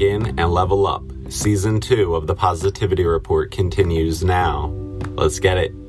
in and level up. Season 2 of the Positivity Report continues now. Let's get it.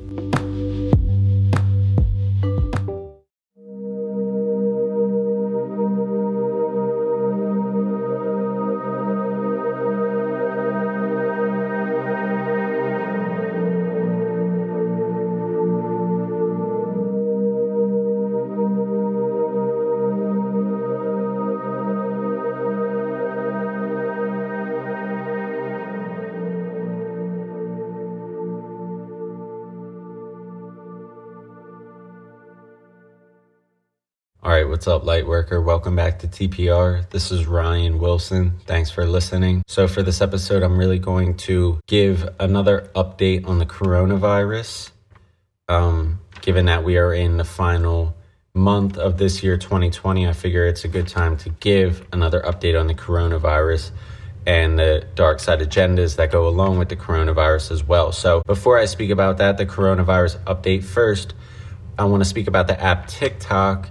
Up, Lightworker? Welcome back to TPR. This is Ryan Wilson. Thanks for listening. So, for this episode, I'm really going to give another update on the coronavirus. Um, given that we are in the final month of this year, 2020, I figure it's a good time to give another update on the coronavirus and the dark side agendas that go along with the coronavirus as well. So, before I speak about that, the coronavirus update first, I want to speak about the app TikTok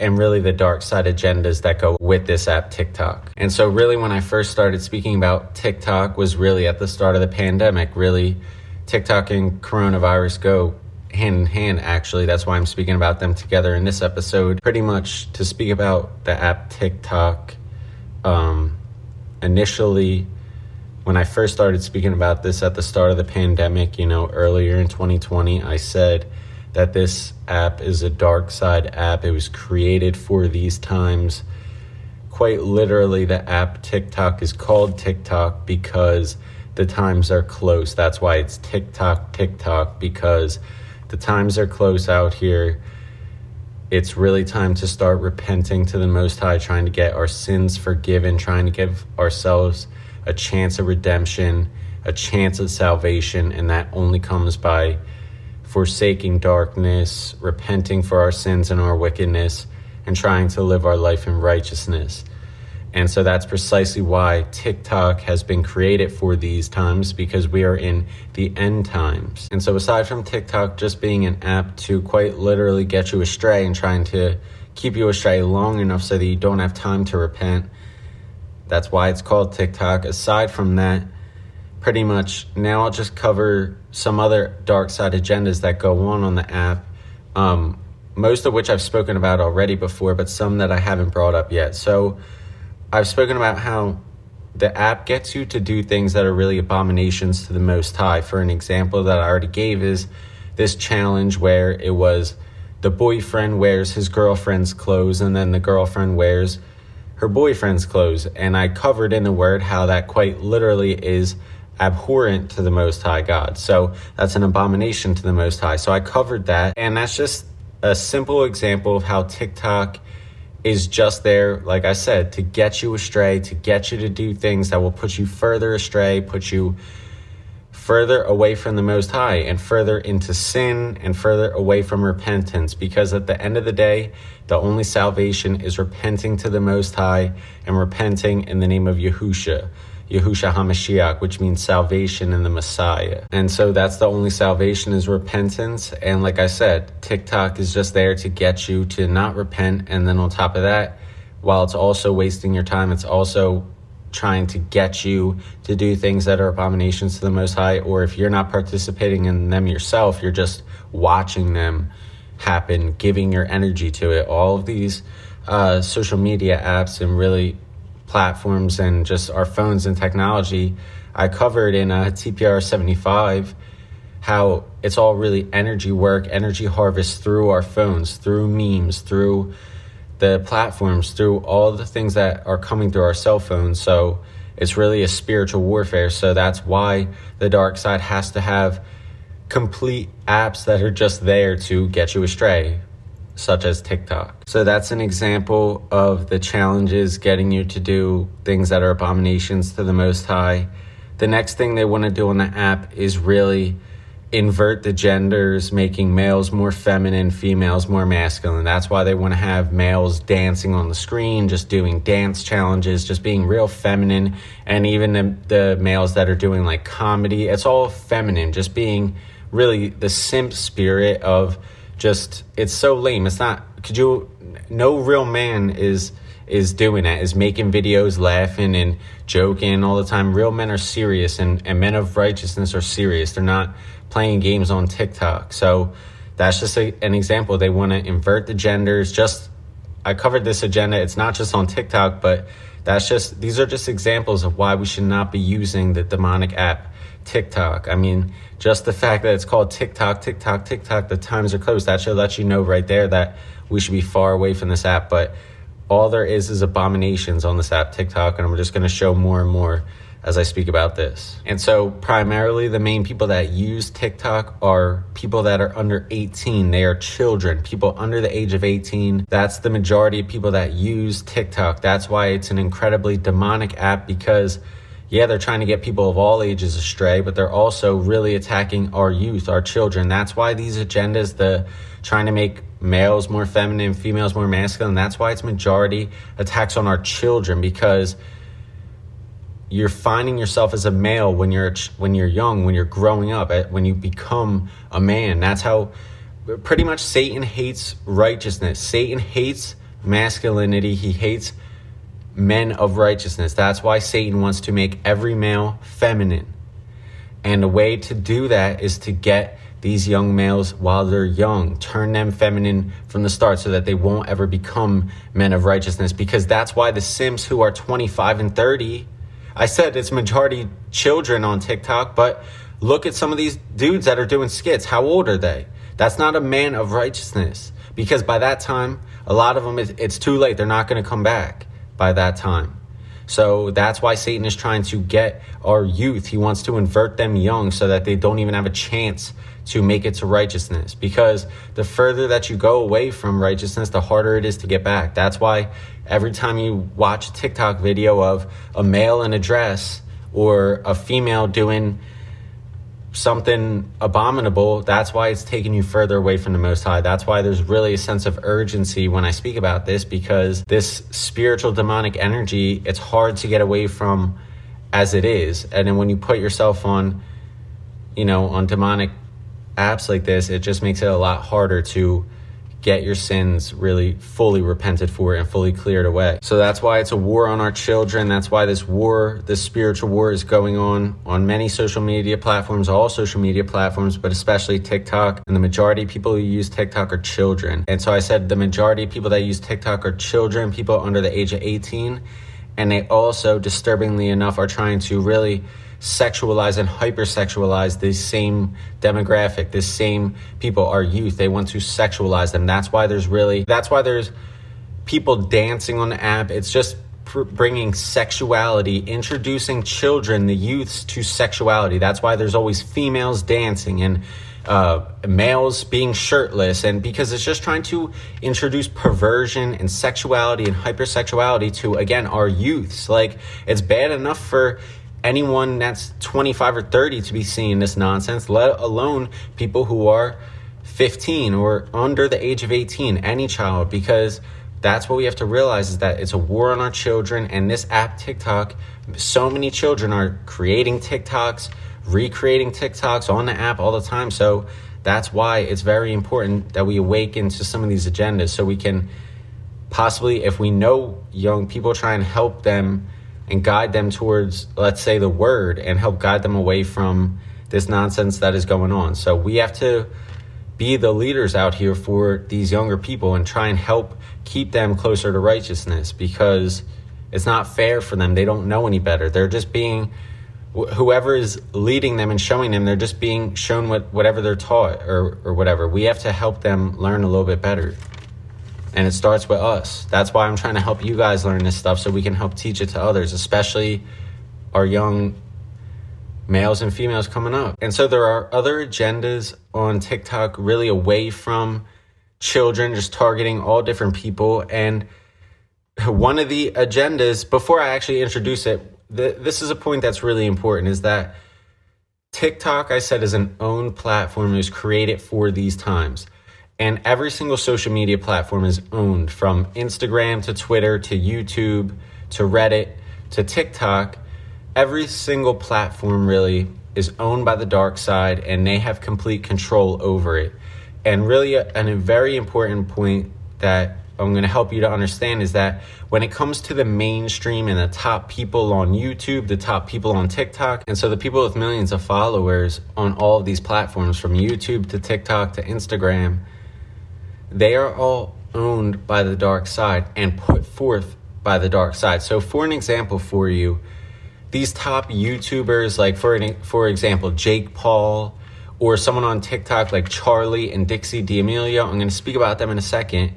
and really the dark side agendas that go with this app TikTok. And so really when I first started speaking about TikTok was really at the start of the pandemic. Really TikTok and coronavirus go hand in hand actually. That's why I'm speaking about them together in this episode. Pretty much to speak about the app TikTok um initially when I first started speaking about this at the start of the pandemic, you know, earlier in 2020, I said that this app is a dark side app. It was created for these times. Quite literally, the app TikTok is called TikTok because the times are close. That's why it's TikTok, TikTok, because the times are close out here. It's really time to start repenting to the Most High, trying to get our sins forgiven, trying to give ourselves a chance of redemption, a chance of salvation, and that only comes by forsaking darkness, repenting for our sins and our wickedness, and trying to live our life in righteousness. And so that's precisely why TikTok has been created for these times because we are in the end times. And so, aside from TikTok just being an app to quite literally get you astray and trying to keep you astray long enough so that you don't have time to repent, that's why it's called TikTok. Aside from that, pretty much now I'll just cover some other dark side agendas that go on on the app. Um, most of which I've spoken about already before, but some that I haven't brought up yet. So I've spoken about how the app gets you to do things that are really abominations to the Most High. For an example that I already gave is this challenge where it was the boyfriend wears his girlfriend's clothes and then the girlfriend wears her boyfriend's clothes. And I covered in the word how that quite literally is abhorrent to the Most High God. So that's an abomination to the Most High. So I covered that. And that's just a simple example of how TikTok is just there, like I said, to get you astray, to get you to do things that will put you further astray, put you further away from the Most High and further into sin and further away from repentance. Because at the end of the day, the only salvation is repenting to the Most High and repenting in the name of Yahusha. Yahusha HaMashiach, which means salvation in the Messiah. And so that's the only salvation is repentance. And like I said, TikTok is just there to get you to not repent. And then on top of that, while it's also wasting your time, it's also trying to get you to do things that are abominations to the Most High. Or if you're not participating in them yourself, you're just watching them happen, giving your energy to it. All of these uh, social media apps and really platforms and just our phones and technology, I covered in uh, a TPR 75 how it's all really energy work, energy harvest through our phones, through memes, through the platforms, through all the things that are coming through our cell phones. So it's really a spiritual warfare. So that's why the dark side has to have complete apps that are just there to get you astray such as TikTok. So that's an example of the challenges getting you to do things that are abominations to the Most High. The next thing they want to do on the app is really invert the genders, making males more feminine, females more masculine. That's why they want to have males dancing on the screen, just doing dance challenges, just being real feminine. And even the, the males that are doing like comedy, it's all feminine, just being really the simp spirit of just it's so lame. It's not could you no real man is is doing that, is making videos, laughing and joking all the time. Real men are serious and, and men of righteousness are serious. They're not playing games on TikTok. So that's just a, an example. They want to invert the genders. Just I covered this agenda. It's not just on TikTok, but that's just these are just examples of why we should not be using the demonic app TikTok. I mean, just the fact that it's called TikTok, TikTok, TikTok, the times are closed. That should let you know right there that we should be far away from this app. But all there is is abominations on this app, TikTok, and I'm just going to show more and more as I speak about this. And so, primarily, the main people that use TikTok are people that are under 18. They are children, people under the age of 18. That's the majority of people that use TikTok. That's why it's an incredibly demonic app because. Yeah, they're trying to get people of all ages astray, but they're also really attacking our youth, our children. That's why these agendas, the trying to make males more feminine, females more masculine, that's why it's majority attacks on our children because you're finding yourself as a male when you're when you're young, when you're growing up, when you become a man. That's how pretty much Satan hates righteousness. Satan hates masculinity. He hates men of righteousness. That's why Satan wants to make every male feminine. And the way to do that is to get these young males while they're young, turn them feminine from the start so that they won't ever become men of righteousness. Because that's why the Sims who are 25 and 30 I said it's majority children on TikTok, but look at some of these dudes that are doing skits. How old are they? That's not a man of righteousness because by that time, a lot of them, it's too late. They're not going to come back by that time. So that's why Satan is trying to get our youth. He wants to invert them young so that they don't even have a chance to make it to righteousness. Because the further that you go away from righteousness, the harder it is to get back. That's why every time you watch a TikTok video of a male in a dress or a female doing something abominable, that's why it's taking you further away from the Most High. That's why there's really a sense of urgency when I speak about this because this spiritual demonic energy, it's hard to get away from as it is. And then when you put yourself on, you know, on demonic apps like this, it just makes it a lot harder to get your sins really fully repented for and fully cleared away. So that's why it's a war on our children. That's why this war, this spiritual war is going on on many social media platforms, all social media platforms, but especially TikTok. And the majority of people who use TikTok are children. And so I said the majority of people that use TikTok are children, people under the age of 18. And they also, disturbingly enough, are trying to really sexualize and hypersexualize this same demographic, this same people, our youth. They want to sexualize them. That's why there's really, that's why there's people dancing on the app. It's just pr- bringing sexuality, introducing children, the youths to sexuality. That's why there's always females dancing and uh, males being shirtless, and because it's just trying to introduce perversion and sexuality and hypersexuality to again our youths. Like it's bad enough for anyone that's 25 or 30 to be seeing this nonsense, let alone people who are 15 or under the age of 18, any child, because that's what we have to realize is that it's a war on our children and this app TikTok, so many children are creating TikToks, recreating TikToks on the app all the time. So that's why it's very important that we awaken to some of these agendas so we can possibly, if we know young people, try and help them and guide them towards, let's say, the word and help guide them away from this nonsense that is going on. So we have to be the leaders out here for these younger people and try and help keep them closer to righteousness because it's not fair for them. They don't know any better. They're just being whoever is leading them and showing them they're just being shown what whatever they're taught or or whatever. We have to help them learn a little bit better and it starts with us. That's why I'm trying to help you guys learn this stuff so we can help teach it to others, especially our young males and females coming up. And so there are other agendas on TikTok really away from children, just targeting all different people. And one of the agendas, before I actually introduce it, this is a point that's really important is that TikTok, I said, is an own platform. It was created for these times. And every single social media platform is owned from Instagram to Twitter to YouTube to Reddit to TikTok. Every single platform really is owned by the dark side and they have complete control over it. And really, a, a very important point that I'm going to help you to understand is that when it comes to the mainstream and the top people on YouTube, the top people on TikTok, and so the people with millions of followers on all of these platforms from YouTube to TikTok to Instagram, they are all owned by the dark side and put forth by the dark side. So, for an example for you, these top YouTubers, like for an, for example, Jake Paul, or someone on TikTok like Charli and Dixie D'Amelio, I'm going to speak about them in a second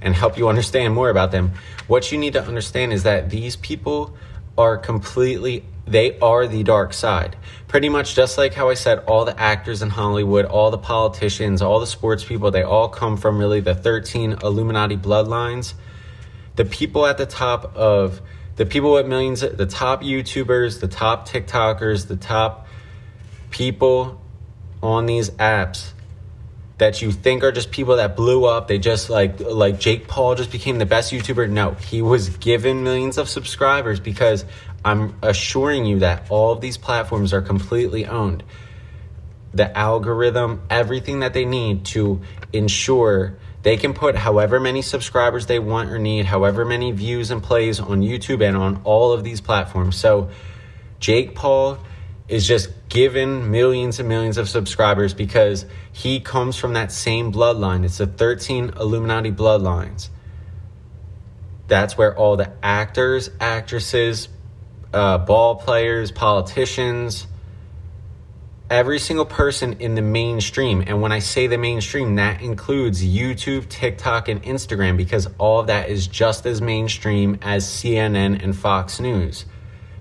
and help you understand more about them. What you need to understand is that these people are completely they are the dark side. Pretty much just like how I said all the actors in Hollywood, all the politicians, all the sports people, they all come from really the 13 Illuminati bloodlines. The people at the top of the people with millions, the top YouTubers, the top TikTokers, the top people on these apps that you think are just people that blew up. They just like like Jake Paul just became the best YouTuber. No, he was given millions of subscribers because I'm assuring you that all of these platforms are completely owned. The algorithm, everything that they need to ensure they can put however many subscribers they want or need, however many views and plays on YouTube and on all of these platforms. So Jake Paul is just given millions and millions of subscribers because he comes from that same bloodline. It's the 13 Illuminati bloodlines. That's where all the actors, actresses, uh, ball players, politicians, every single person in the mainstream. And when I say the mainstream, that includes YouTube, TikTok, and Instagram because all of that is just as mainstream as CNN and Fox News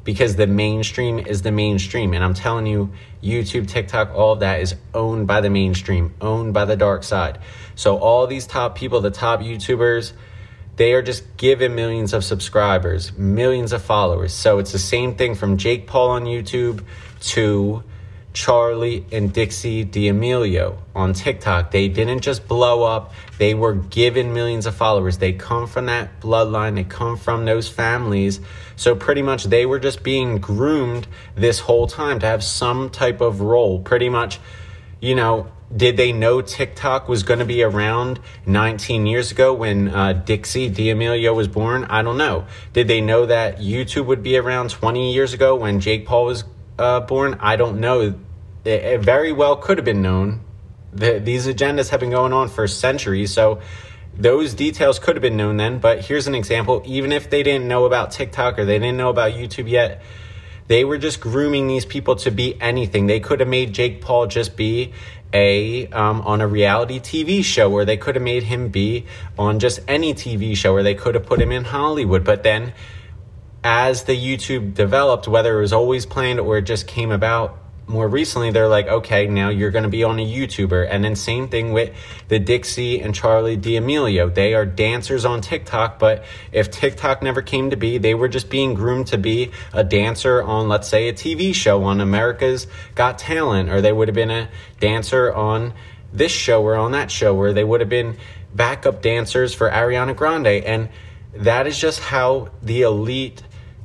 because the mainstream is the mainstream. And I'm telling you, YouTube, TikTok, all of that is owned by the mainstream, owned by the dark side. So all these top people, the top YouTubers, they are just given millions of subscribers, millions of followers. So it's the same thing from Jake Paul on YouTube to Charli and Dixie D'Amelio on TikTok. They didn't just blow up, they were given millions of followers. They come from that bloodline, they come from those families. So, pretty much, they were just being groomed this whole time to have some type of role. Pretty much, you know, did they know TikTok was going to be around 19 years ago when uh, Dixie D'Amelio was born? I don't know. Did they know that YouTube would be around 20 years ago when Jake Paul was uh, born? I don't know. It, very well could have been known. The, these agendas have been going on for centuries, so those details could have been known then. But here's an example: even if they didn't know about TikTok or they didn't know about YouTube yet, they were just grooming these people to be anything. They could have made Jake Paul just be a um, on a reality TV show, or they could have made him be on just any TV show, or they could have put him in Hollywood. But then as the YouTube developed, whether it was always planned or it just came about more recently, they're like, okay, now you're going to be on a YouTuber. And then same thing with the Dixie and Charli D'Amelio. They are dancers on TikTok, but if TikTok never came to be, they were just being groomed to be a dancer on, let's say, a TV show on America's Got Talent, or they would have been a dancer on this show or on that show, where they would have been backup dancers for Ariana Grande. And that is just how the elite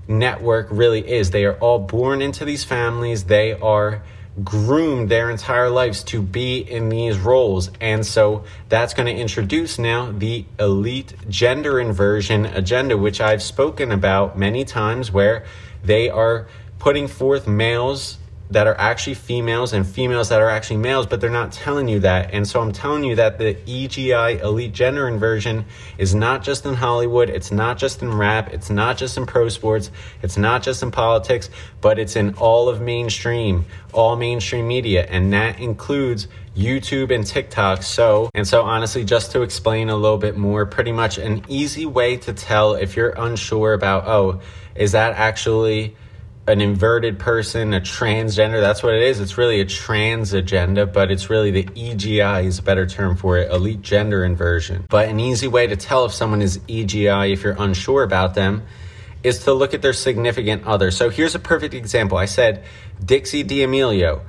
network really is. They are all born into these families. They are groomed their entire lives to be in these roles. And so that's going to introduce now the elite gender inversion agenda, which I've spoken about many times, where they are putting forth males that are actually females and females that are actually males, but they're not telling you that. And so I'm telling you that the EGI elite gender inversion is not just in Hollywood, it's not just in rap, it's not just in pro sports, it's not just in politics, but it's in all of mainstream, all mainstream media, and that includes YouTube and TikTok. So, and so honestly, just to explain a little bit more, pretty much an easy way to tell if you're unsure about, oh, is that actually an inverted person, a transgender. That's what it is. It's really a trans agenda, but it's really the EGI is a better term for it, elite gender inversion. But an easy way to tell if someone is EGI if you're unsure about them is to look at their significant other. So here's a perfect example. I said Dixie D'Amelio.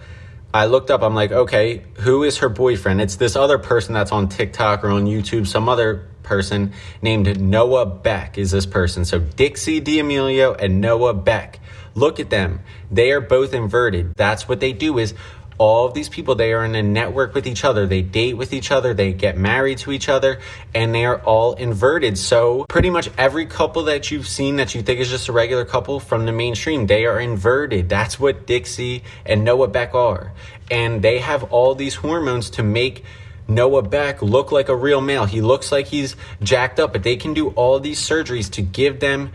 I looked up, I'm like, okay, who is her boyfriend? It's this other person that's on TikTok or on YouTube, some other person named Noah Beck is this person. So Dixie D'Amelio and Noah Beck. Look at them. They are both inverted. That's what they do is all of these people they are in a network with each other they date with each other they get married to each other and they are all inverted so pretty much every couple that you've seen that you think is just a regular couple from the mainstream they are inverted that's what dixie and noah beck are and they have all these hormones to make Noah Beck look like a real male. He looks like he's jacked up, but they can do all these surgeries to give them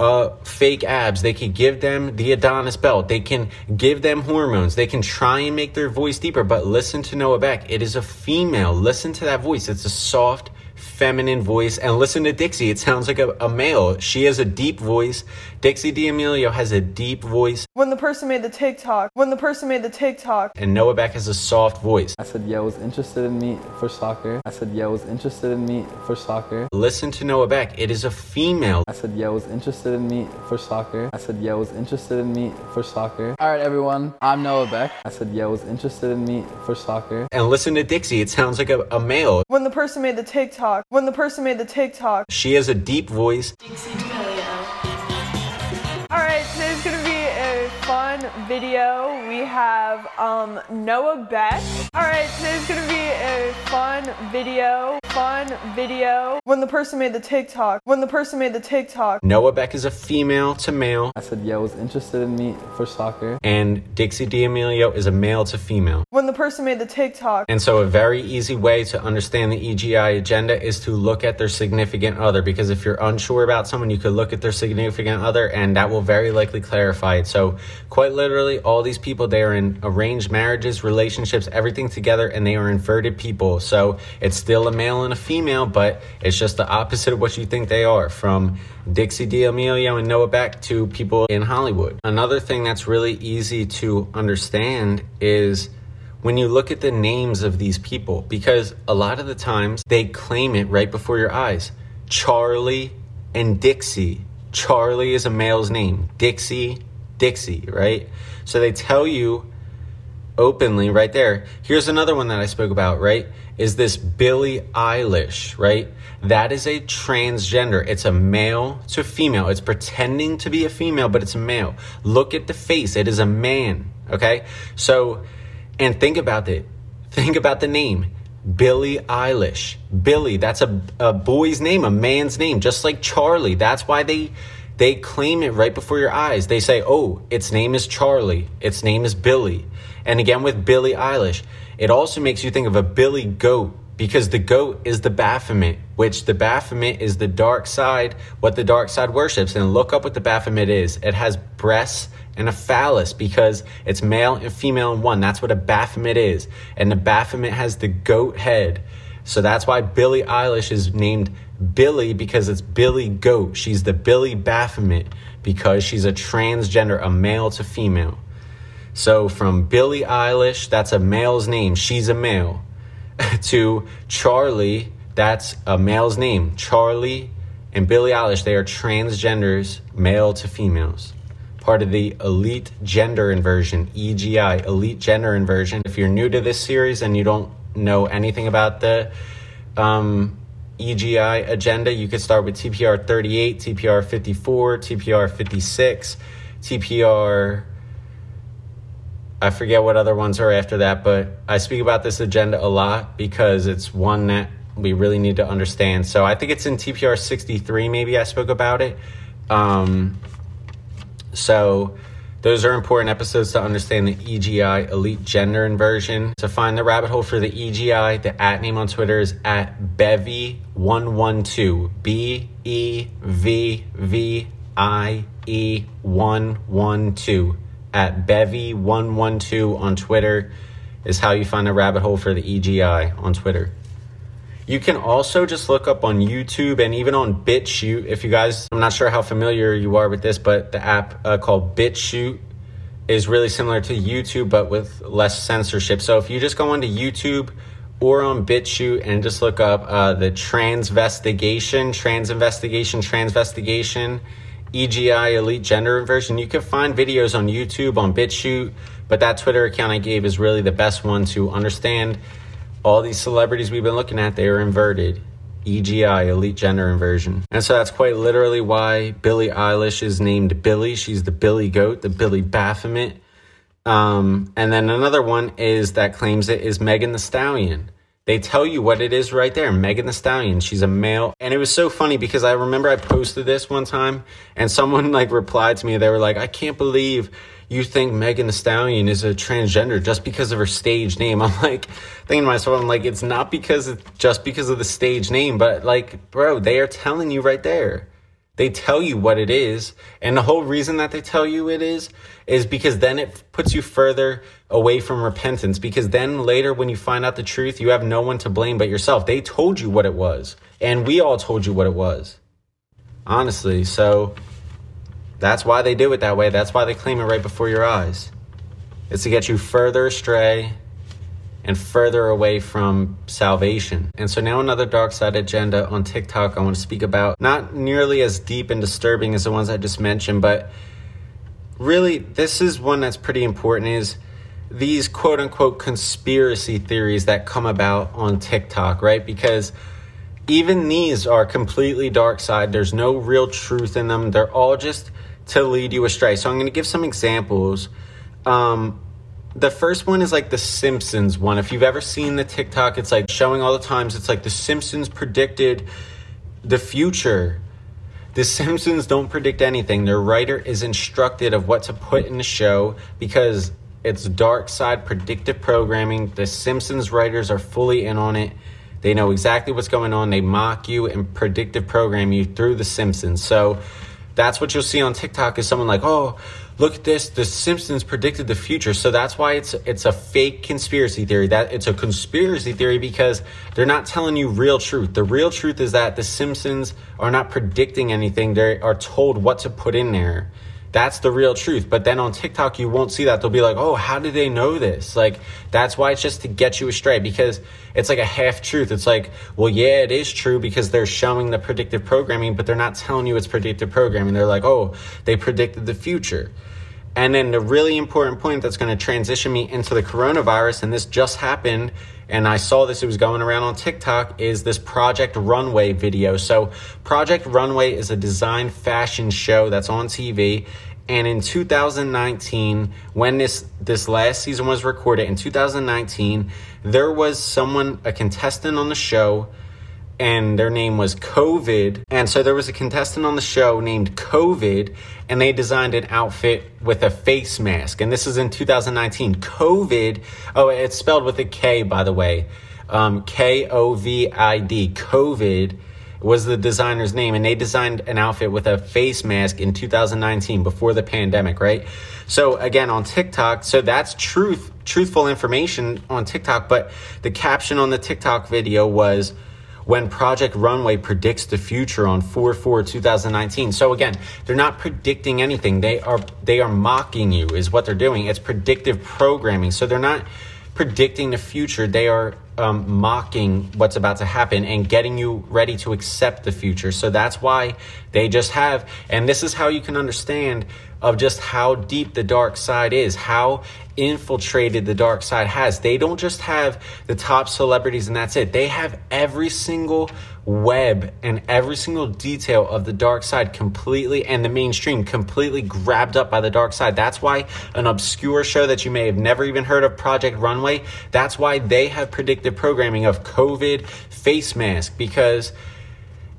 uh, fake abs. They can give them the Adonis belt. They can give them hormones. They can try and make their voice deeper. But listen to Noah Beck. It is a female. Listen to that voice. It's a soft, feminine voice. And listen to Dixie. It sounds like a, a male. She has a deep voice. Dixie D'Amelio has a deep voice. When the person made the TikTok, when the person made the TikTok. And Noah Beck has a soft voice. I said, yeah, I was interested in me for soccer. I said, yeah, I was interested in me for soccer. Listen to Noah Beck. It is a female. I said, yeah, I was interested in me for soccer. I said, yeah, I was interested in me for soccer. All right, everyone, I'm Noah Beck. I said, yeah, I was interested in me for soccer. And listen to Dixie. It sounds like a, a male. When the person made the TikTok, when the person made the TikTok. She has a deep voice. Video. We have um, Noah Beck. All right, today's gonna be a fun video. Fun video. When the person made the TikTok. When the person made the TikTok. Noah Beck is a female to male. I said, yeah, I was interested in me for soccer. And Dixie D'Amelio is a male to female. When the person made the TikTok. And so, a very easy way to understand the EGI agenda is to look at their significant other. Because if you're unsure about someone, you could look at their significant other, and that will very likely clarify it. So, quite literally, all these people they are in arranged marriages, relationships, everything together, and they are inverted people. So, it's still a male and a female, but it's just the opposite of what you think they are. From Dixie D'Amelio and Noah Beck to people in Hollywood. Another thing that's really easy to understand is when you look at the names of these people, because a lot of the times they claim it right before your eyes. Charlie and Dixie. Charlie is a male's name. Dixie, Dixie, right? So they tell you openly right there. Here's another one that I spoke about, right? Is this Billie Eilish, right? That is a transgender. It's a male to female. It's pretending to be a female, but it's a male. Look at the face. It is a man, okay? So, and think about it. Think about the name. Billie Eilish. Billy, that's a, a boy's name, a man's name, just like Charlie. That's why they they claim it right before your eyes. They say, "Oh, its name is Charlie. Its name is Billy." And again with Billie Eilish, it also makes you think of a Billy goat because the goat is the Baphomet, which the Baphomet is the dark side, what the dark side worships. And look up what the Baphomet is. It has breasts and a phallus because it's male and female in one. That's what a Baphomet is. And the Baphomet has the goat head. So that's why Billie Eilish is named Billy because it's Billy Goat. She's the Billy Baphomet because she's a transgender, a male to female. So from Billie Eilish, that's a male's name. She's a male. to Charlie, that's a male's name. Charlie and Billie Eilish, they are transgenders, male to females. Part of the elite gender inversion, EGI, elite gender inversion. If you're new to this series and you don't know anything about the um, EGI agenda, you could start with TPR 38, TPR 54, TPR 56, TPR. I forget what other ones are after that, but I speak about this agenda a lot because it's one that we really need to understand. So I think it's in TPR 63, maybe I spoke about it. Um, so those are important episodes to understand the EGI elite gender inversion. To find the rabbit hole for the EGI, the at name on Twitter is at Bevvie112. B E V V I E 112. At Bevvie112 on Twitter is how you find the rabbit hole for the EGI on Twitter. You can also just look up on YouTube and even on BitChute. If you guys, I'm not sure how familiar you are with this, but the app uh, called BitChute is really similar to YouTube, but with less censorship. So if you just go onto YouTube or on BitChute and just look up uh, the Transvestigation, Transinvestigation, Transvestigation, EGI Elite Gender Inversion, you can find videos on YouTube, on BitChute, but that Twitter account I gave is really the best one to understand all these celebrities we've been looking at, they are inverted. EGI, elite gender inversion. And so that's quite literally why Billie Eilish is named Billy. She's the Billy Goat, the Billy Baphomet. Um, and then another one is that claims it is Megan Thee Stallion. They tell you what it is right there. Megan Thee Stallion. She's a male. And it was so funny because I remember I posted this one time and someone like replied to me. They were like, I can't believe you think Megan Thee Stallion is a transgender just because of her stage name. I'm like thinking to myself, I'm like, it's not because it's just because of the stage name, but like, bro, they are telling you right there. They tell you what it is. And the whole reason that they tell you it is, is because then it puts you further away from repentance. Because then later, when you find out the truth, you have no one to blame but yourself. They told you what it was. And we all told you what it was. Honestly. So that's why they do it that way. That's why they claim it right before your eyes. It's to get you further astray and further away from salvation. And so now another dark side agenda on TikTok I want to speak about. Not nearly as deep and disturbing as the ones I just mentioned, but really this is one that's pretty important is these quote unquote conspiracy theories that come about on TikTok, right? Because even these are completely dark side. There's no real truth in them. They're all just to lead you astray. So I'm going to give some examples. Um, the first one is like the Simpsons one. If you've ever seen the TikTok, it's like showing all the times. It's like the Simpsons predicted the future. The Simpsons don't predict anything. Their writer is instructed of what to put in the show because it's dark side predictive programming. The Simpsons writers are fully in on it. They know exactly what's going on. They mock you and predictive program you through the Simpsons. So that's what you'll see on TikTok is someone like, "Oh, look at this, the Simpsons predicted the future." So that's why it's it's a fake conspiracy theory. That it's a conspiracy theory because they're not telling you real truth. The real truth is that the Simpsons are not predicting anything. They are told what to put in there. That's the real truth. But then on TikTok, you won't see that. They'll be like, oh, how did they know this? Like, that's why it's just to get you astray because it's like a half truth. It's like, well, yeah, it is true because they're showing the predictive programming, but they're not telling you it's predictive programming. They're like, oh, they predicted the future. And then the really important point that's going to transition me into the coronavirus, and this just happened, and I saw this, it was going around on TikTok, is this Project Runway video. So, Project Runway is a design fashion show that's on TV. And in 2019, when this this last season was recorded, in 2019, there was someone, a contestant on the show, and their name was COVID. And so there was a contestant on the show named COVID, and they designed an outfit with a face mask. And this is in 2019. COVID, oh, it's spelled with a K, by the way. Um, K O V I D, COVID was the designer's name, and they designed an outfit with a face mask in 2019 before the pandemic, right? So again, on TikTok, so that's truth, truthful information on TikTok, but the caption on the TikTok video was, when Project Runway predicts the future on 4-4-2019. So again, they're not predicting anything. They are they are mocking you is what they're doing. It's predictive programming. So they're not predicting the future. They are um, mocking what's about to happen and getting you ready to accept the future. So that's why they just have, and this is how you can understand of just how deep the dark side is, how infiltrated the dark side has. They don't just have the top celebrities and that's it. They have every single web and every single detail of the dark side completely and the mainstream completely grabbed up by the dark side. That's why an obscure show that you may have never even heard of, Project Runway, that's why they have programming of COVID face mask because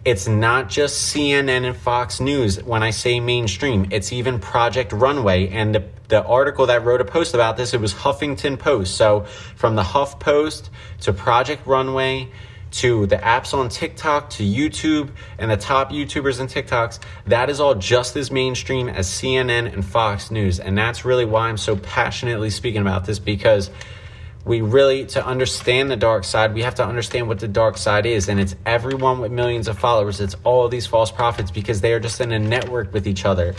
it's not just CNN and Fox News when I say mainstream. It's even Project Runway. And the, the article that wrote a post about this, it was Huffington Post. So from the Huff Post to Project Runway to the apps on TikTok to YouTube and the top YouTubers and TikToks, that is all just as mainstream as CNN and Fox News. And that's really why I'm so passionately speaking about this because we really to understand the dark side we have to understand what the dark side is. And it's everyone with millions of followers. It's all these false prophets because they are just in a network with each other.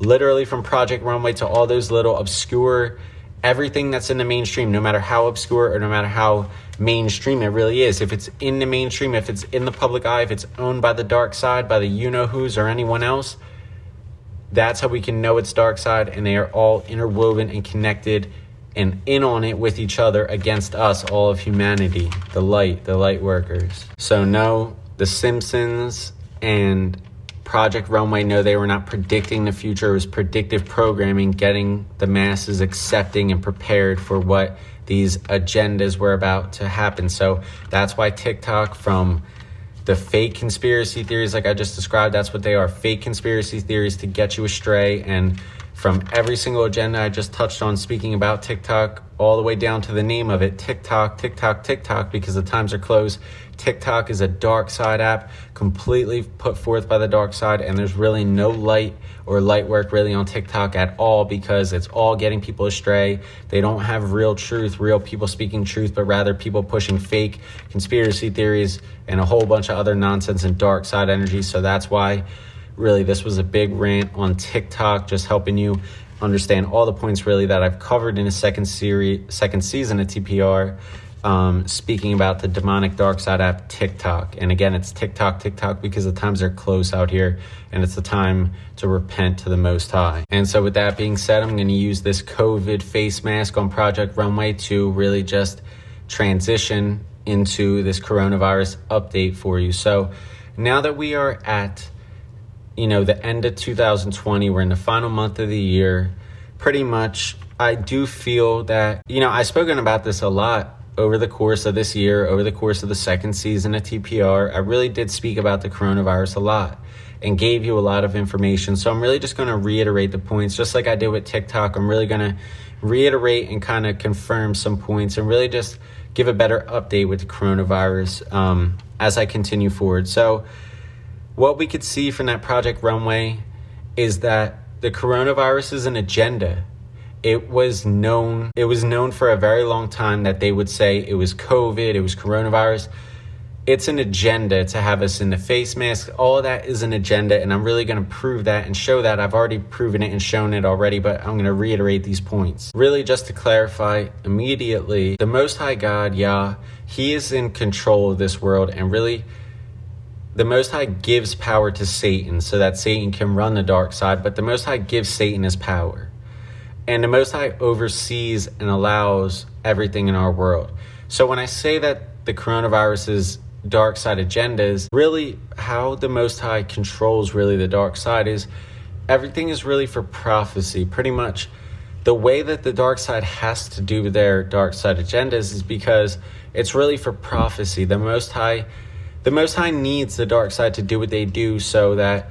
Literally from project runway to all those little obscure everything that's in the mainstream no matter how obscure or no matter how mainstream it really is. If it's in the mainstream if it's in the public eye if it's owned by the dark side by the you know who's or anyone else that's how we can know it's dark side. And they are all interwoven and connected and in on it with each other against us, all of humanity, the light, the light workers. So, no, The Simpsons and Project Runway. No, they were not predicting the future. It was predictive programming, getting the masses accepting and prepared for what these agendas were about to happen. So that's why TikTok, from the fake conspiracy theories, like I just described, that's what they are fake conspiracy theories to get you astray. And from every single agenda I just touched on speaking about TikTok, all the way down to the name of it TikTok, TikTok, TikTok, because the times are closed. TikTok is a dark side app, completely put forth by the dark side, and there's really no light or light work really on TikTok at all because it's all getting people astray. They don't have real truth, real people speaking truth, but rather people pushing fake conspiracy theories and a whole bunch of other nonsense and dark side energy. So that's why really this was a big rant on TikTok, just helping you understand all the points really that I've covered in a second series, second season of TPR um, speaking about the demonic dark side app TikTok. And again, it's TikTok, TikTok because the times are close out here and it's the time to repent to the Most High. And so, with that being said, I'm going to use this COVID face mask on Project Runway to really just transition into this coronavirus update for you. So, now that we are at you know the end of 2020 we're in the final month of the year pretty much i do feel that you know i've spoken about this a lot over the course of this year, over the course of the second season of TPR, I really did speak about the coronavirus a lot and gave you a lot of information. So I'm really just going to reiterate the points, just like I did with TikTok. I'm really going to reiterate and kind of confirm some points and really just give a better update with the coronavirus um, as I continue forward. So, what we could see from that Project Runway is that the coronavirus is an agenda. It was known it was known for a very long time that they would say it was covid it was coronavirus. It's an agenda to have us in the face mask. All that is an agenda and i'm really going to prove that and show that. I've already proven it and shown it already but i'm going to reiterate these points. Really just to clarify immediately the most high god yah he is in control of this world and really the Most High gives power to Satan so that Satan can run the dark side, but the Most High gives Satan his power. And the Most High oversees and allows everything in our world. So when I say that the coronavirus's dark side agendas, really how the Most High controls really the dark side is everything is really for prophecy. Pretty much the way that the dark side has to do their dark side agendas is because it's really for prophecy. The Most High the Most High needs the dark side to do what they do so that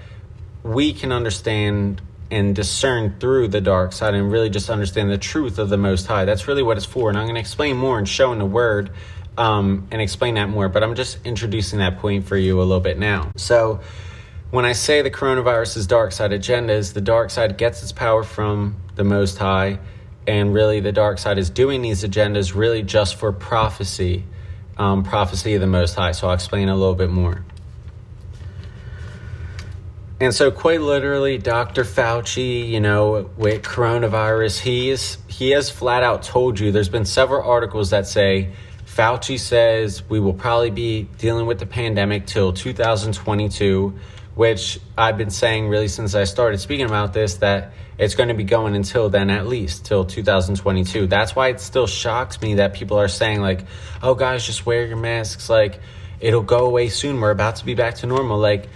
we can understand and discern through the dark side and really just understand the truth of the Most High. That's really what it's for. And I'm going to explain more and show in the Word um, and explain that more, but I'm just introducing that point for you a little bit now. So, when I say the coronavirus's dark side agendas, the dark side gets its power from the Most High, and really the dark side is doing these agendas really just for prophecy, um, prophecy of the Most High. So, I'll explain a little bit more. And so, quite literally, Dr. Fauci, you know, with coronavirus, he is he has flat out told you. There's been several articles that say Fauci says we will probably be dealing with the pandemic till 2022, which I've been saying really since I started speaking about this that it's going to be going until then at least till 2022. That's why it still shocks me that people are saying like, "Oh guys, just wear your masks like it'll go away soon. We're about to be back to normal." Like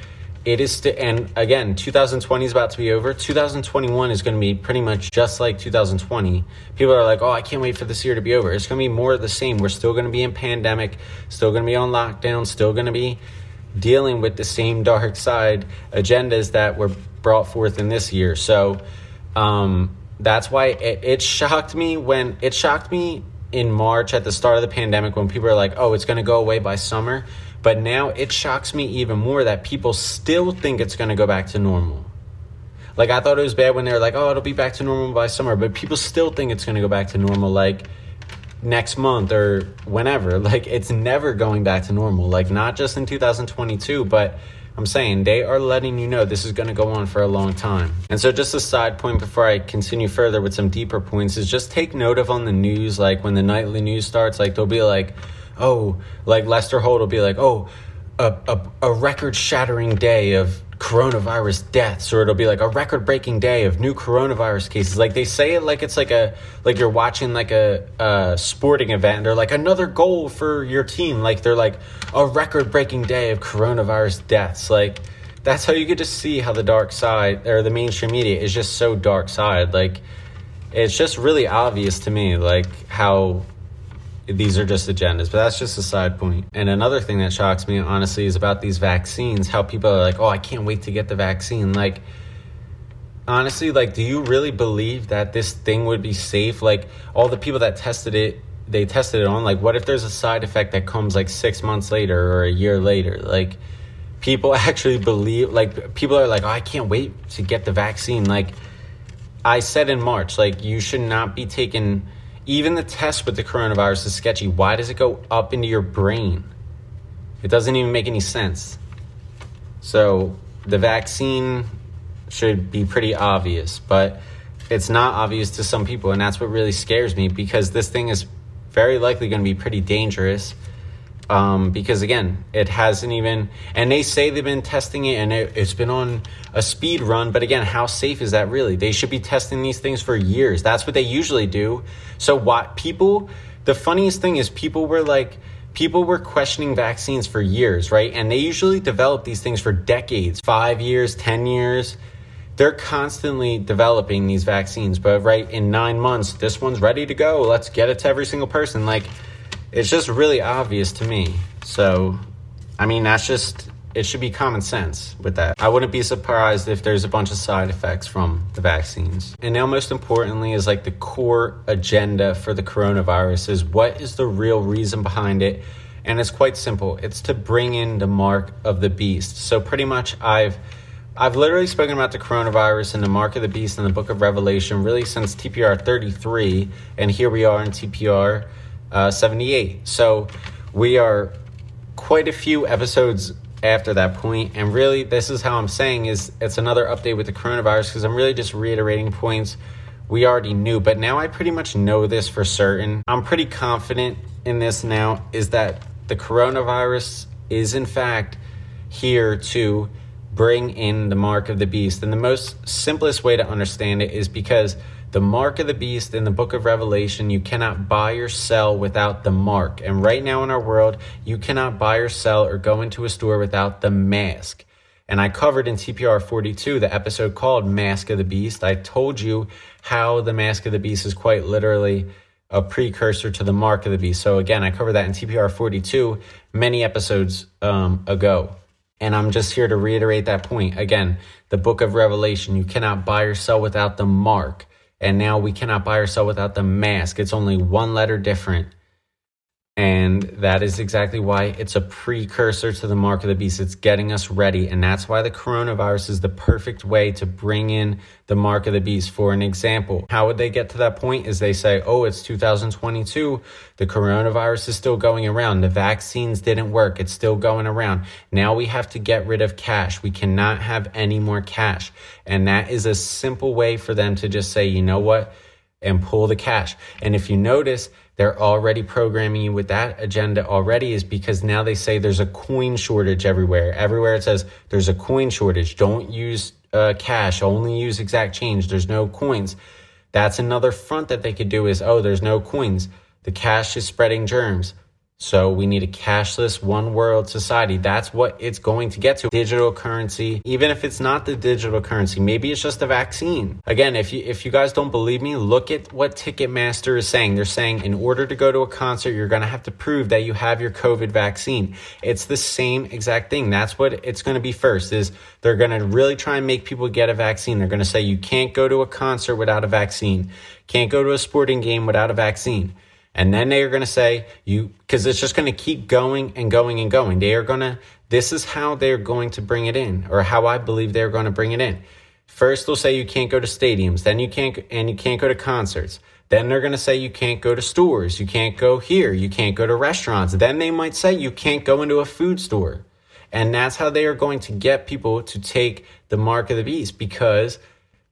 it is st- and again 2020 is about to be over 2021 is going to be pretty much just like 2020 people are like oh i can't wait for this year to be over it's going to be more of the same we're still going to be in pandemic still going to be on lockdown still going to be dealing with the same dark side agendas that were brought forth in this year. So um, that's why it, it shocked me when it shocked me in march at the start of the pandemic when people are like oh it's going to go away by summer. But now it shocks me even more that people still think it's going to go back to normal. Like I thought it was bad when they were like, "Oh, it'll be back to normal by summer," but people still think it's going to go back to normal. Like next month or whenever. Like it's never going back to normal. Like not just in 2022, but I'm saying they are letting you know this is going to go on for a long time. And so, just a side point before I continue further with some deeper points is just take note of on the news, like when the nightly news starts, like they'll be like, oh, like Lester Holt will be like, oh, a, a, a record shattering day of coronavirus deaths or it'll be like a record breaking day of new coronavirus cases. Like they say it like it's like a like you're watching like a, a sporting event or like another goal for your team. Like they're like a record breaking day of coronavirus deaths. Like that's how you get to see how the dark side or the mainstream media is just so dark side. Like, it's just really obvious to me, like how these are just agendas, but that's just a side point. And another thing that shocks me, honestly, is about these vaccines. How people are like, "Oh, I can't wait to get the vaccine." Like, honestly, like, do you really believe that this thing would be safe? Like, all the people that tested it, they tested it on. Like, what if there's a side effect that comes like six months later or a year later? Like, people actually believe. Like, people are like, "Oh, I can't wait to get the vaccine." Like, I said in March, like, you should not be taking even the test with the coronavirus is sketchy. Why does it go up into your brain? It doesn't even make any sense. So the vaccine should be pretty obvious, but it's not obvious to some people, and that's what really scares me because this thing is very likely going to be pretty dangerous um, because again, it hasn't even, and they say they've been testing it and it, it's been on a speed run. But again, how safe is that really? They should be testing these things for years. That's what they usually do. So, what people, the funniest thing is people were like, people were questioning vaccines for years, right? And they usually develop these things for decades five years, 10 years. They're constantly developing these vaccines, but right in nine months, this one's ready to go. Let's get it to every single person. Like, it's just really obvious to me. So, I mean, that's just, it should be common sense with that. I wouldn't be surprised if there's a bunch of side effects from the vaccines. And now, most importantly, is like the core agenda for the coronavirus is what is the real reason behind it? And it's quite simple it's to bring in the mark of the beast. So, pretty much, I've I've literally spoken about the coronavirus and the mark of the beast in the book of Revelation really since TPR 33, and here we are in TPR uh, 78. So we are quite a few episodes after that point and really this is how i'm saying is it's another update with the coronavirus because i'm really just reiterating points. We already knew but now i pretty much know this for certain. I'm pretty confident in this now is that the coronavirus is in fact here to bring in the mark of the beast. And the most simplest way to understand it is because the mark of the beast in the book of Revelation, you cannot buy or sell without the mark. And right now in our world, you cannot buy or sell or go into a store without the mask. And I covered in TPR 42 the episode called Mask of the Beast. I told you how the Mask of the Beast is quite literally a precursor to the Mark of the Beast. So again, I covered that in TPR 42 many episodes um, ago. And I'm just here to reiterate that point. Again, the book of Revelation, you cannot buy or sell without the mark and now we cannot buy or sell without the mask. It's only one letter different. And that is exactly why it's a precursor to the mark of the beast. It's getting us ready. And that's why the coronavirus is the perfect way to bring in the mark of the beast. For an example, how would they get to that point? Is they say, oh, it's 2022. The coronavirus is still going around. The vaccines didn't work. It's still going around. Now we have to get rid of cash. We cannot have any more cash. And that is a simple way for them to just say, you know what? And pull the cash. And if you notice, they're already programming you with that agenda already is because now they say there's a coin shortage everywhere. Everywhere it says there's a coin shortage. Don't use uh, cash, only use exact change. There's no coins. That's another front that they could do is, oh, there's no coins. The cash is spreading germs. So we need a cashless one world society. That's what it's going to get to. Digital currency, even if it's not the digital currency, maybe it's just a vaccine. Again, if you if you guys don't believe me, look at what Ticketmaster is saying. They're saying in order to go to a concert, you're going to have to prove that you have your COVID vaccine. It's the same exact thing. That's what it's going to be first is they're going to really try and make people get a vaccine. They're going to say you can't go to a concert without a vaccine. Can't go to a sporting game without a vaccine. And then they are going to say you, because it's just going to keep going and going and going. They are going to, this is how they're going to bring it in, or how I believe they're going to bring it in. First, they'll say you can't go to stadiums, then you can't, and you can't go to concerts. Then they're going to say you can't go to stores, you can't go here, you can't go to restaurants. Then they might say you can't go into a food store. And that's how they are going to get people to take the mark of the beast because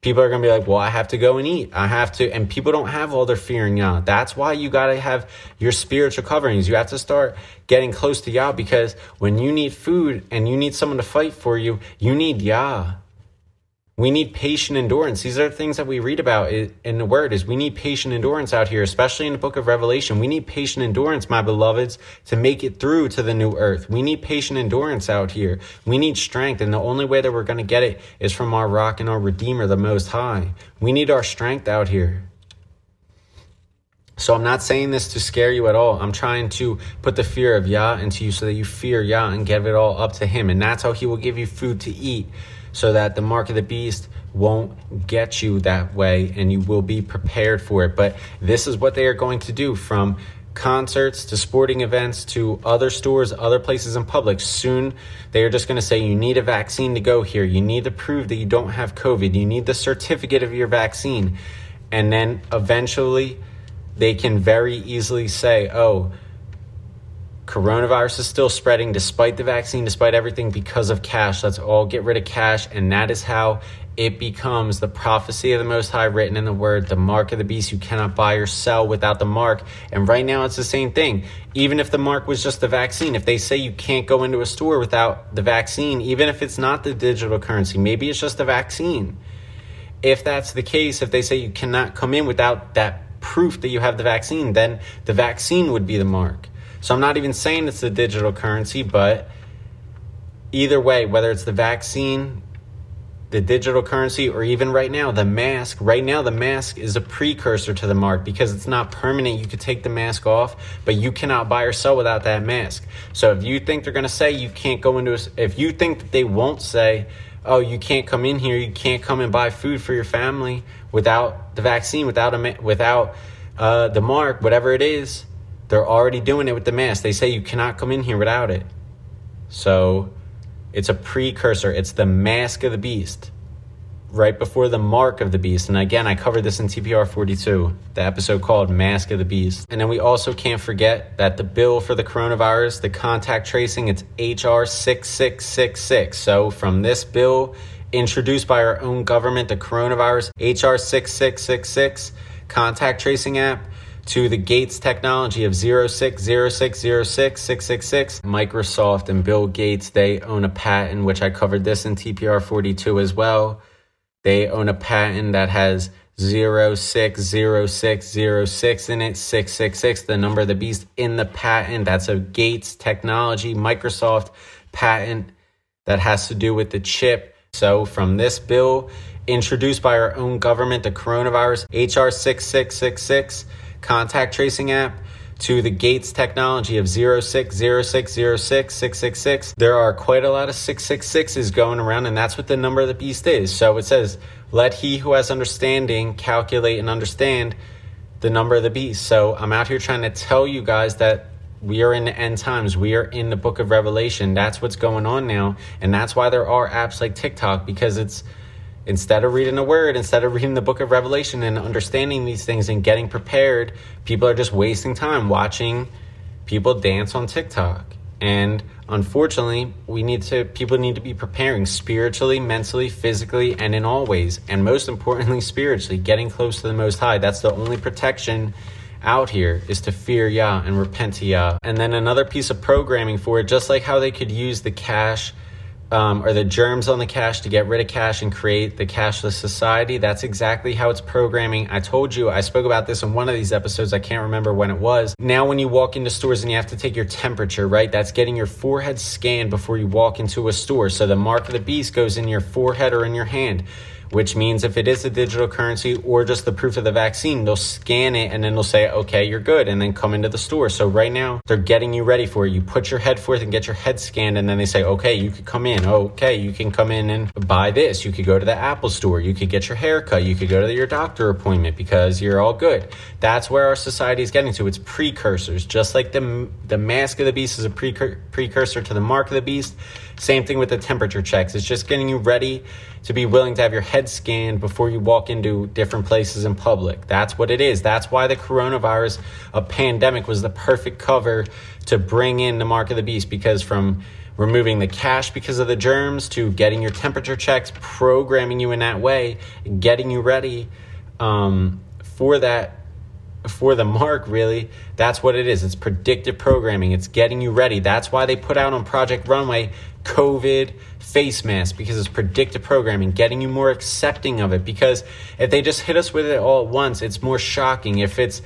people are going to be like, well, I have to go and eat. I have to. And people don't have all their fear in Yah. That's why you got to have your spiritual coverings. You have to start getting close to Yah because when you need food and you need someone to fight for you, you need Yah. We need patient endurance. These are things that we read about in the word is we need patient endurance out here, especially in the book of Revelation. We need patient endurance, my beloveds, to make it through to the new earth. We need patient endurance out here. We need strength. And the only way that we're going to get it is from our rock and our redeemer, the most high. We need our strength out here. So I'm not saying this to scare you at all. I'm trying to put the fear of Yah into you so that you fear Yah and give it all up to Him. And that's how He will give you food to eat so that the mark of the beast won't get you that way and you will be prepared for it. But this is what they are going to do from concerts to sporting events to other stores, other places in public. Soon they are just going to say you need a vaccine to go here. You need to prove that you don't have COVID. You need the certificate of your vaccine. And then eventually they can very easily say, oh, Coronavirus is still spreading despite the vaccine, despite everything, because of cash. Let's all get rid of cash. And that is how it becomes the prophecy of the Most High written in the Word, the mark of the beast. You cannot buy or sell without the mark. And right now, it's the same thing. Even if the mark was just the vaccine, if they say you can't go into a store without the vaccine, even if it's not the digital currency, maybe it's just the vaccine. If that's the case, if they say you cannot come in without that proof that you have the vaccine, then the vaccine would be the mark. So I'm not even saying it's the digital currency, but either way, whether it's the vaccine, the digital currency, or even right now, the mask, right now, the mask is a precursor to the mark because it's not permanent. You could take the mask off, but you cannot buy or sell without that mask. So if you think they're going to say you can't go into a, if you think that they won't say, oh, you can't come in here, you can't come and buy food for your family without the vaccine, without a, without uh, the mark, whatever it is, they're already doing it with the mask. They say you cannot come in here without it. So it's a precursor. It's the mask of the beast right before the mark of the beast. And again, I covered this in TPR 42, the episode called Mask of the Beast. And then we also can't forget that the bill for the coronavirus, the contact tracing, it's HR 6666. So from this bill introduced by our own government, the coronavirus HR 6666 contact tracing app, to the Gates technology of 060606666. Microsoft and Bill Gates, they own a patent, which I covered this in TPR 42 as well. They own a patent that has 060606 in it, 666, the number of the beast in the patent. That's a Gates technology, Microsoft patent that has to do with the chip. So from this bill, introduced by our own government, the coronavirus, HR 6666, contact tracing app to the Gates technology of 0606066666. There are quite a lot of 666s going around, and that's what the number of the beast is. So it says, Let he who has understanding calculate and understand the number of the beast. So I'm out here trying to tell you guys that we are in the end times. We are in the book of Revelation. That's what's going on now. And that's why there are apps like TikTok because it's instead of reading the word, instead of reading the book of Revelation and understanding these things and getting prepared, people are just wasting time watching people dance on TikTok. And unfortunately, we need to people need to be preparing spiritually, mentally, physically, and in all ways. And most importantly, spiritually, getting close to the most high. That's the only protection out here is to fear Yah and repent to Yah. And then another piece of programming for it, just like how they could use the cash um, or the germs on the cash to get rid of cash and create the cashless society. That's exactly how it's programming. I told you, I spoke about this in one of these episodes. I can't remember when it was. Now, when you walk into stores and you have to take your temperature, right? That's getting your forehead scanned before you walk into a store. So the mark of the beast goes in your forehead or in your hand which means if it is a digital currency or just the proof of the vaccine, they'll scan it and then they'll say, okay, you're good, and then come into the store. So right now, they're getting you ready for it. You put your head forth and get your head scanned, and then they say, okay, you could come in. Okay, you can come in and buy this. You could go to the Apple store. You could get your hair cut. You could go to your doctor appointment because you're all good. That's where our society is getting to. It's precursors, just like the, the mask of the beast is a precursor to the mark of the beast. Same thing with the temperature checks. It's just getting you ready to be willing to have your head scanned before you walk into different places in public. That's what it is. That's why the coronavirus, a pandemic, was the perfect cover to bring in the mark of the beast because from removing the cash because of the germs to getting your temperature checks, programming you in that way, getting you ready um, for that for the mark, really. That's what it is. It's predictive programming. It's getting you ready. That's why they put out on Project Runway COVID face mask because it's predictive programming, getting you more accepting of it. Because if they just hit us with it all at once, it's more shocking. If it's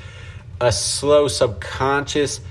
a slow subconscious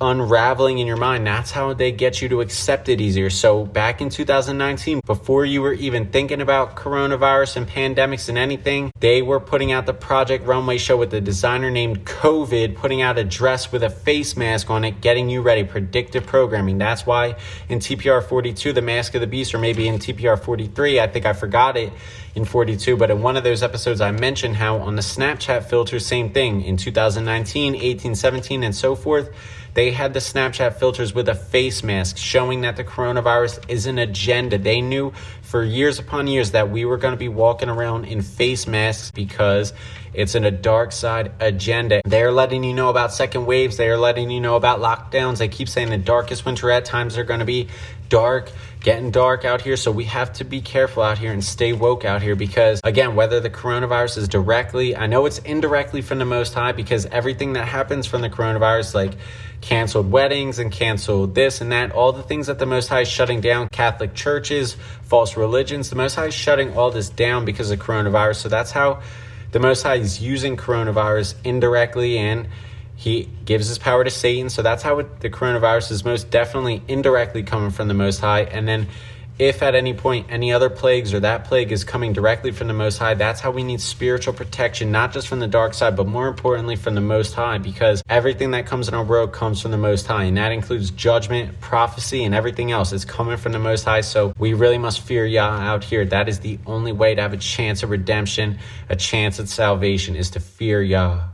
unraveling in your mind. That's how they get you to accept it easier. So, back in 2019, before you were even thinking about coronavirus and pandemics and anything, they were putting out the Project Runway show with a designer named COVID, putting out a dress with a face mask on it, getting you ready. Predictive programming. That's why in TPR 42, the Mask of the Beast, or maybe in TPR 43, I think I forgot it in 42, but in one of those episodes, I mentioned how on the Snapchat filter, same thing in 2019, 18, 17, and so forth they had the Snapchat filters with a face mask showing that the coronavirus is an agenda. They knew for years upon years that we were going to be walking around in face masks because it's in a dark side agenda. They're letting you know about second waves. They are letting you know about lockdowns. They keep saying the darkest winter at times are going to be dark, getting dark out here. So we have to be careful out here and stay woke out here because, again, whether the coronavirus is directly, I know it's indirectly from the Most High because everything that happens from the coronavirus, like canceled weddings and canceled this and that, all the things that the Most High is shutting down, Catholic churches, false religions, the Most High is shutting all this down because of coronavirus. So that's how the Most High is using coronavirus indirectly and he gives his power to Satan. So that's how it, the coronavirus is most definitely indirectly coming from the Most High. And then if at any point any other plagues or that plague is coming directly from the Most High, that's how we need spiritual protection, not just from the dark side, but more importantly from the Most High, because everything that comes in our world comes from the Most High, and that includes judgment, prophecy, and everything else. It's coming from the Most High, so we really must fear Yah out here. That is the only way to have a chance of redemption, a chance at salvation, is to fear Yah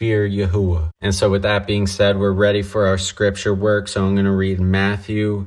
fear Yahuwah. And so, with that being said, we're ready for our scripture work. So, I'm going to read Matthew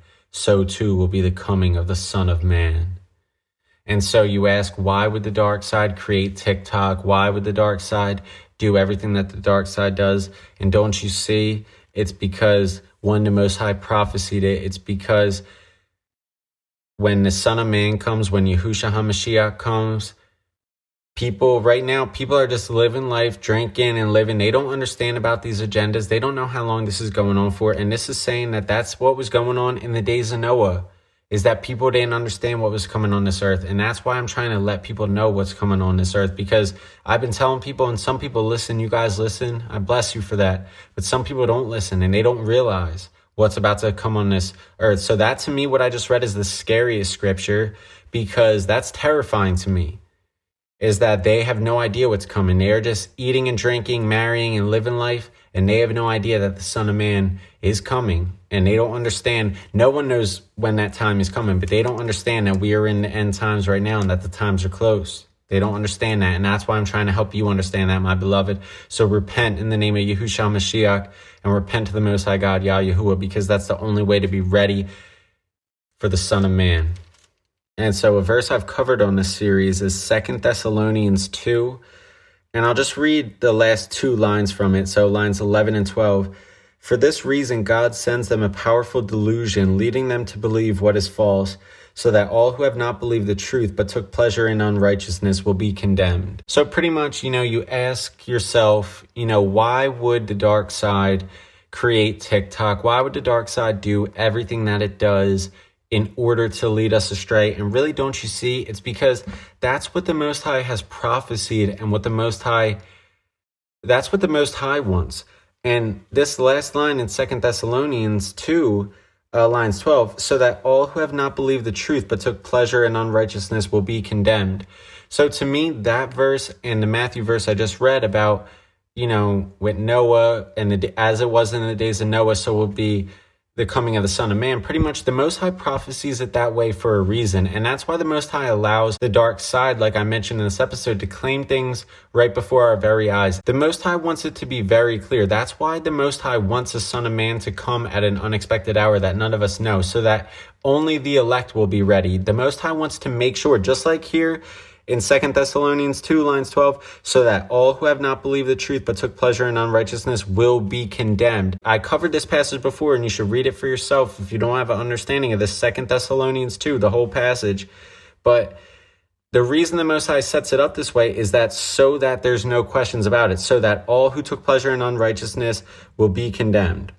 so too will be the coming of the Son of Man. And so you ask, why would the dark side create TikTok? Why would the dark side do everything that the dark side does? And don't you see? It's because one, the Most High prophesied it. It's because when the Son of Man comes, when Yahushua HaMashiach comes, people right now people are just living life drinking and living. They don't understand about these agendas. They don't know how long this is going on for. And this is saying that that's what was going on in the days of noah is that people didn't understand what was coming on this earth. And that's why i'm trying to let people know what's coming on this earth because i've been telling people and some people listen you guys listen i bless you for that. But some people don't listen and they don't realize what's about to come on this earth. So that to me what i just read is the scariest scripture because that's terrifying to me is that they have no idea what's coming. They are just eating and drinking, marrying and living life, and they have no idea that the Son of Man is coming. And they don't understand. No one knows when that time is coming, but they don't understand that we are in the end times right now and that the times are close. They don't understand that. And that's why I'm trying to help you understand that, my beloved. So repent in the name of Yahushua Mashiach and repent to the Most High God, Yah Yahuwah, because that's the only way to be ready for the Son of Man. And so a verse I've covered on this series is Second Thessalonians 2. And I'll just read the last two lines from it. So lines 11 and 12. For this reason, God sends them a powerful delusion, leading them to believe what is false, so that all who have not believed the truth but took pleasure in unrighteousness will be condemned. So, pretty much, you know, you ask yourself, you know, why would the dark side create TikTok? Why would the dark side do everything that it does? In order to lead us astray. And really, don't you see? It's because that's what the Most High has prophesied and what the Most High, that's what the Most High wants. And this last line in Second Thessalonians 2, uh, lines 12, so that all who have not believed the truth but took pleasure in unrighteousness will be condemned. So to me, that verse and the Matthew verse I just read about, you know, with Noah and the, as it was in the days of Noah, so will be the coming of the Son of Man, pretty much the Most High prophesies it that way for a reason. And that's why the Most High allows the dark side, like I mentioned in this episode, to claim things right before our very eyes. The Most High wants it to be very clear. That's why the Most High wants the Son of Man to come at an unexpected hour that none of us know, so that only the elect will be ready. The Most High wants to make sure, just like here, in 2 Thessalonians 2, lines 12, so that all who have not believed the truth but took pleasure in unrighteousness will be condemned. I covered this passage before, and you should read it for yourself if you don't have an understanding of this 2 Thessalonians 2, the whole passage. But the reason the Most High sets it up this way is that so that there's no questions about it, so that all who took pleasure in unrighteousness will be condemned.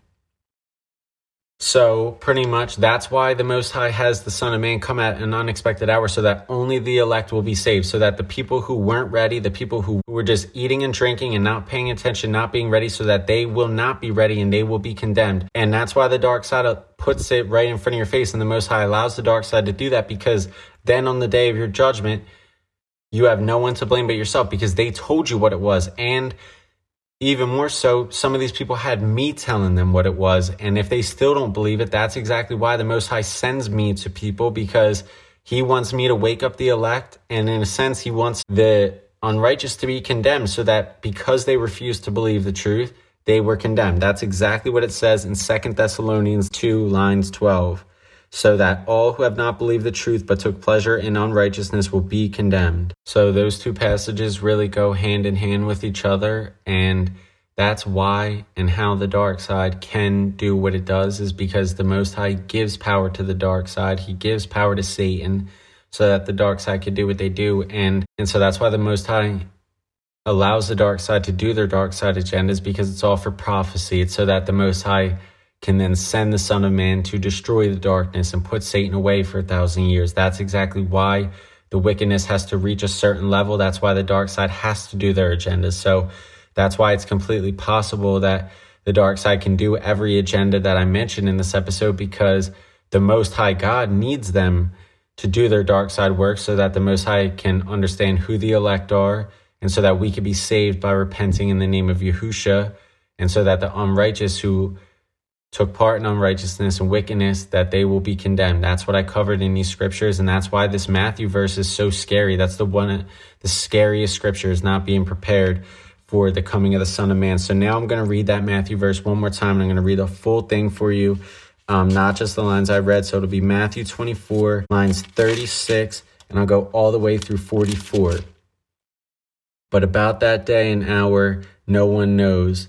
So, pretty much, that's why the Most High has the Son of Man come at an unexpected hour so that only the elect will be saved. So that the people who weren't ready, the people who were just eating and drinking and not paying attention, not being ready, so that they will not be ready and they will be condemned. And that's why the dark side puts it right in front of your face. And the Most High allows the dark side to do that because then on the day of your judgment, you have no one to blame but yourself because they told you what it was. And even more so, some of these people had me telling them what it was. And if they still don't believe it, that's exactly why the Most High sends me to people because he wants me to wake up the elect. And in a sense, he wants the unrighteous to be condemned so that because they refused to believe the truth, they were condemned. That's exactly what it says in Second Thessalonians 2, lines 12 so that all who have not believed the truth but took pleasure in unrighteousness will be condemned. So those two passages really go hand in hand with each other and that's why and how the dark side can do what it does is because the most high gives power to the dark side. He gives power to Satan so that the dark side can do what they do and and so that's why the most high allows the dark side to do their dark side agendas because it's all for prophecy. It's so that the most high can then send the Son of Man to destroy the darkness and put Satan away for a thousand years. That's exactly why the wickedness has to reach a certain level. That's why the dark side has to do their agenda. So that's why it's completely possible that the dark side can do every agenda that I mentioned in this episode because the Most High God needs them to do their dark side work so that the Most High can understand who the elect are and so that we can be saved by repenting in the name of Yahusha and so that the unrighteous who took part in unrighteousness and wickedness, that they will be condemned. That's what I covered in these scriptures, and that's why this Matthew verse is so scary. That's the one, the scariest scripture is not being prepared for the coming of the Son of Man. So now I'm going to read that Matthew verse one more time, and I'm going to read the full thing for you, um, not just the lines I read. So it'll be Matthew 24, lines 36, and I'll go all the way through 44. But about that day and hour, no one knows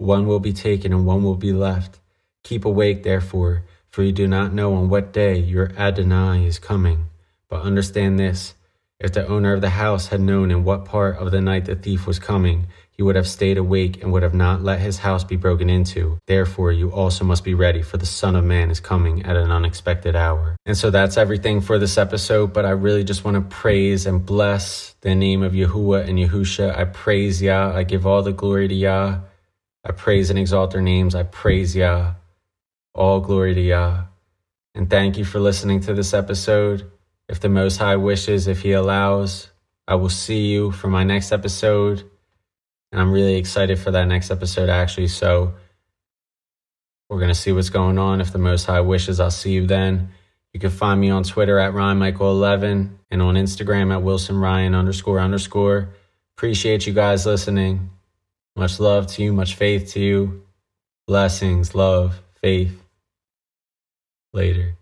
one will be taken and one will be left. Keep awake, therefore, for you do not know on what day your Adonai is coming. But understand this if the owner of the house had known in what part of the night the thief was coming, he would have stayed awake and would have not let his house be broken into. Therefore, you also must be ready, for the Son of Man is coming at an unexpected hour. And so that's everything for this episode, but I really just want to praise and bless the name of Yahuwah and Yahusha. I praise Yah. I give all the glory to Yah. I praise and exalt their names. I praise Yah. All glory to Yah. And thank you for listening to this episode. If the Most High wishes, if He allows, I will see you for my next episode. And I'm really excited for that next episode, actually. So we're going to see what's going on. If the Most High wishes, I'll see you then. You can find me on Twitter at RyMichael11 and on Instagram at WilsonRyan underscore underscore. Appreciate you guys listening. Much love to you, much faith to you. Blessings, love, faith. Later.